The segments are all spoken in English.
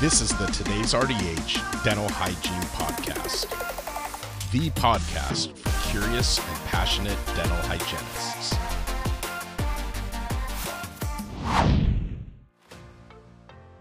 This is the Today's RDH Dental Hygiene Podcast, the podcast for curious and passionate dental hygienists.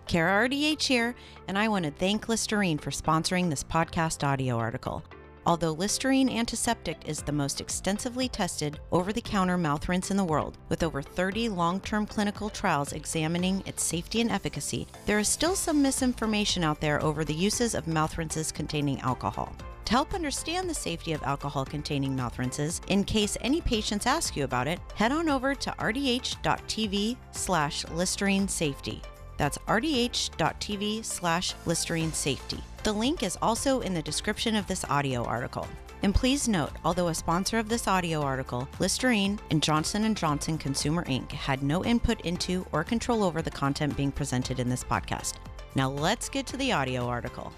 Kara RDH here, and I want to thank Listerine for sponsoring this podcast audio article. Although Listerine Antiseptic is the most extensively tested over the counter mouth rinse in the world, with over 30 long term clinical trials examining its safety and efficacy, there is still some misinformation out there over the uses of mouth rinses containing alcohol. To help understand the safety of alcohol containing mouth rinses, in case any patients ask you about it, head on over to rdh.tv slash Listerine Safety. That's rdh.tv slash Listerine Safety. The link is also in the description of this audio article. And please note, although a sponsor of this audio article, Listerine and Johnson & Johnson Consumer Inc. had no input into or control over the content being presented in this podcast. Now let's get to the audio article.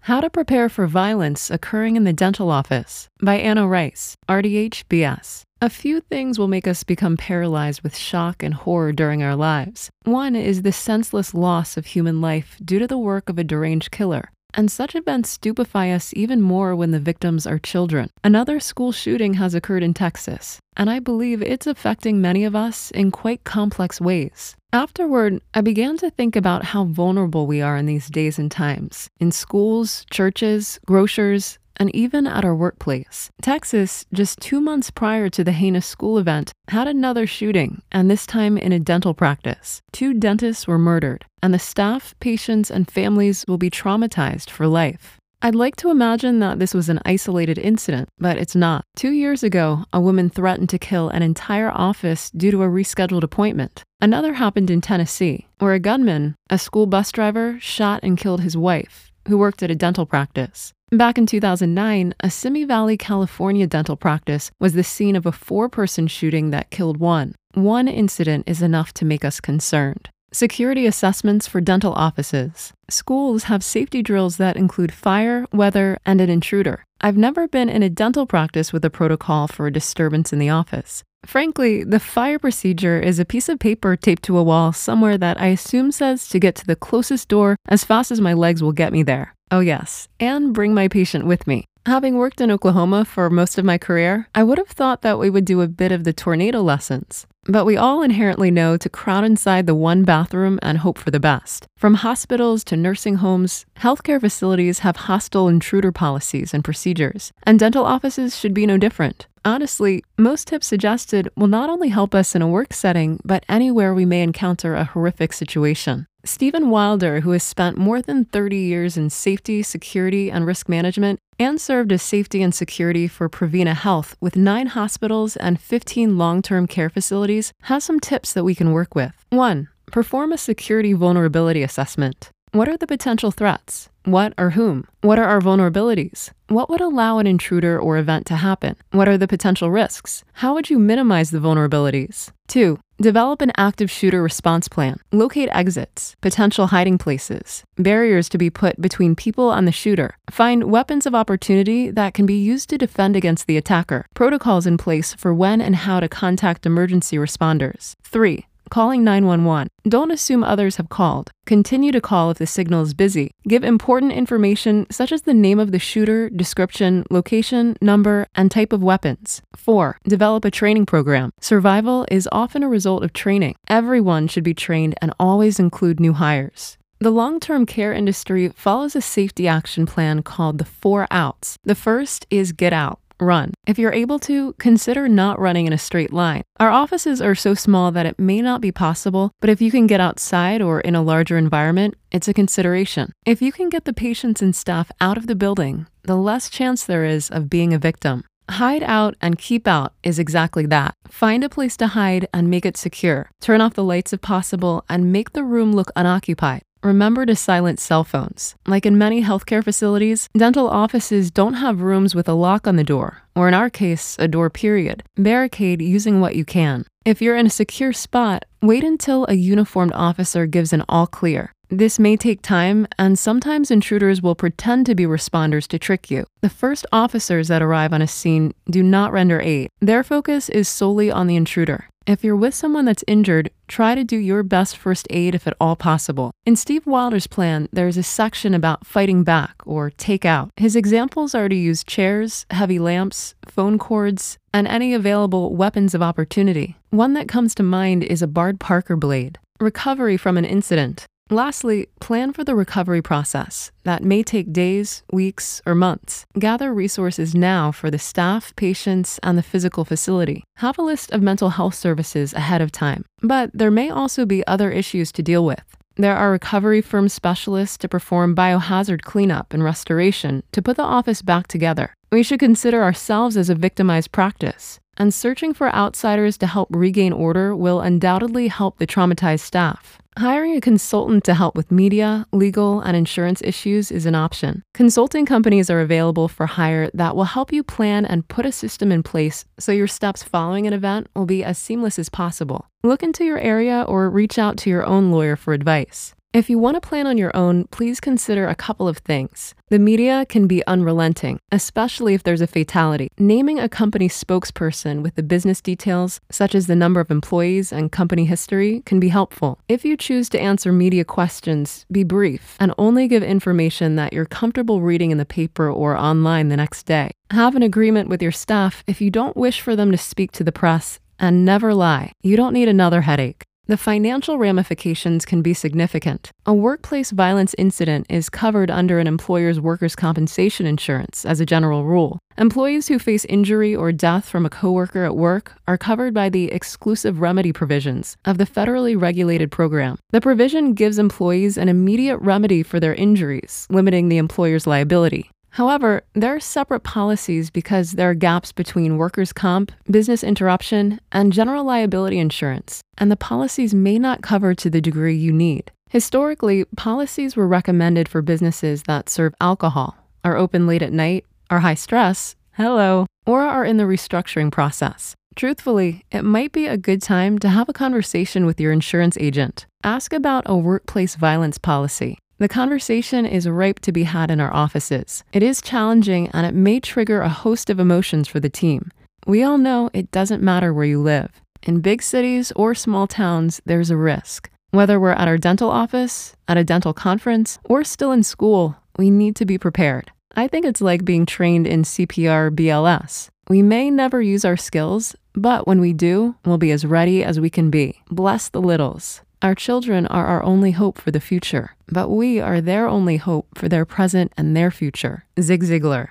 How to Prepare for Violence Occurring in the Dental Office by Anna Rice, RDH-BS. A few things will make us become paralyzed with shock and horror during our lives. One is the senseless loss of human life due to the work of a deranged killer. And such events stupefy us even more when the victims are children. Another school shooting has occurred in Texas, and I believe it's affecting many of us in quite complex ways. Afterward, I began to think about how vulnerable we are in these days and times in schools, churches, grocers, and even at our workplace. Texas, just two months prior to the heinous school event, had another shooting, and this time in a dental practice. Two dentists were murdered, and the staff, patients, and families will be traumatized for life. I'd like to imagine that this was an isolated incident, but it's not. Two years ago, a woman threatened to kill an entire office due to a rescheduled appointment. Another happened in Tennessee, where a gunman, a school bus driver, shot and killed his wife, who worked at a dental practice. Back in 2009, a Simi Valley, California dental practice was the scene of a four person shooting that killed one. One incident is enough to make us concerned. Security assessments for dental offices. Schools have safety drills that include fire, weather, and an intruder. I've never been in a dental practice with a protocol for a disturbance in the office. Frankly, the fire procedure is a piece of paper taped to a wall somewhere that I assume says to get to the closest door as fast as my legs will get me there. Oh, yes, and bring my patient with me. Having worked in Oklahoma for most of my career, I would have thought that we would do a bit of the tornado lessons. But we all inherently know to crowd inside the one bathroom and hope for the best. From hospitals to nursing homes, healthcare facilities have hostile intruder policies and procedures, and dental offices should be no different. Honestly, most tips suggested will not only help us in a work setting, but anywhere we may encounter a horrific situation. Stephen Wilder, who has spent more than 30 years in safety, security, and risk management, and served as safety and security for Prevena Health with nine hospitals and 15 long term care facilities, has some tips that we can work with. 1. Perform a security vulnerability assessment. What are the potential threats? What or whom? What are our vulnerabilities? What would allow an intruder or event to happen? What are the potential risks? How would you minimize the vulnerabilities? 2. Develop an active shooter response plan. Locate exits, potential hiding places, barriers to be put between people and the shooter. Find weapons of opportunity that can be used to defend against the attacker. Protocols in place for when and how to contact emergency responders. 3 calling 911. Don't assume others have called. Continue to call if the signal is busy. Give important information such as the name of the shooter, description, location, number, and type of weapons. 4. Develop a training program. Survival is often a result of training. Everyone should be trained and always include new hires. The long term care industry follows a safety action plan called the four outs. The first is get out run. If you're able to, consider not running in a straight line. Our offices are so small that it may not be possible, but if you can get outside or in a larger environment, it's a consideration. If you can get the patients and staff out of the building, the less chance there is of being a victim. Hide out and keep out is exactly that. Find a place to hide and make it secure. Turn off the lights if possible and make the room look unoccupied. Remember to silence cell phones. Like in many healthcare facilities, dental offices don't have rooms with a lock on the door, or in our case, a door period. Barricade using what you can. If you're in a secure spot, wait until a uniformed officer gives an all clear. This may take time, and sometimes intruders will pretend to be responders to trick you. The first officers that arrive on a scene do not render aid. Their focus is solely on the intruder. If you're with someone that's injured, try to do your best first aid if at all possible. In Steve Wilder's plan, there's a section about fighting back or take out. His examples are to use chairs, heavy lamps, phone cords, and any available weapons of opportunity. One that comes to mind is a Bard Parker blade. Recovery from an incident. Lastly, plan for the recovery process that may take days, weeks, or months. Gather resources now for the staff, patients, and the physical facility. Have a list of mental health services ahead of time. But there may also be other issues to deal with. There are recovery firm specialists to perform biohazard cleanup and restoration to put the office back together. We should consider ourselves as a victimized practice, and searching for outsiders to help regain order will undoubtedly help the traumatized staff. Hiring a consultant to help with media, legal, and insurance issues is an option. Consulting companies are available for hire that will help you plan and put a system in place so your steps following an event will be as seamless as possible. Look into your area or reach out to your own lawyer for advice. If you want to plan on your own, please consider a couple of things. The media can be unrelenting, especially if there's a fatality. Naming a company spokesperson with the business details, such as the number of employees and company history, can be helpful. If you choose to answer media questions, be brief and only give information that you're comfortable reading in the paper or online the next day. Have an agreement with your staff if you don't wish for them to speak to the press, and never lie. You don't need another headache. The financial ramifications can be significant. A workplace violence incident is covered under an employer's workers' compensation insurance as a general rule. Employees who face injury or death from a coworker at work are covered by the exclusive remedy provisions of the federally regulated program. The provision gives employees an immediate remedy for their injuries, limiting the employer's liability. However, there are separate policies because there are gaps between workers' comp, business interruption, and general liability insurance, and the policies may not cover to the degree you need. Historically, policies were recommended for businesses that serve alcohol, are open late at night, are high stress, hello, or are in the restructuring process. Truthfully, it might be a good time to have a conversation with your insurance agent. Ask about a workplace violence policy the conversation is ripe to be had in our offices. It is challenging and it may trigger a host of emotions for the team. We all know it doesn't matter where you live. In big cities or small towns, there's a risk. Whether we're at our dental office, at a dental conference, or still in school, we need to be prepared. I think it's like being trained in CPR BLS. We may never use our skills, but when we do, we'll be as ready as we can be. Bless the littles. Our children are our only hope for the future, but we are their only hope for their present and their future. Zig Ziglar.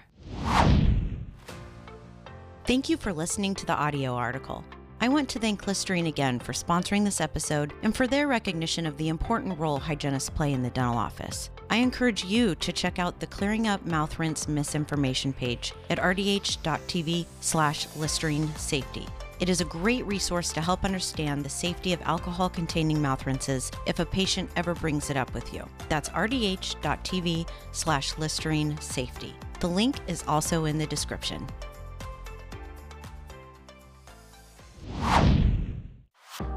Thank you for listening to the audio article. I want to thank Listerine again for sponsoring this episode and for their recognition of the important role hygienists play in the dental office. I encourage you to check out the Clearing Up Mouth Rinse Misinformation page at rdh.tv slash Listerine Safety. It is a great resource to help understand the safety of alcohol containing mouth rinses if a patient ever brings it up with you. That's rdh.tv slash Listerine Safety. The link is also in the description.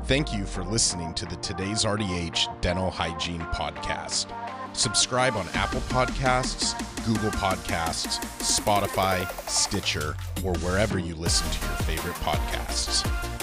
Thank you for listening to the Today's RDH Dental Hygiene Podcast. Subscribe on Apple Podcasts, Google Podcasts, Spotify, Stitcher, or wherever you listen to your favorite podcasts.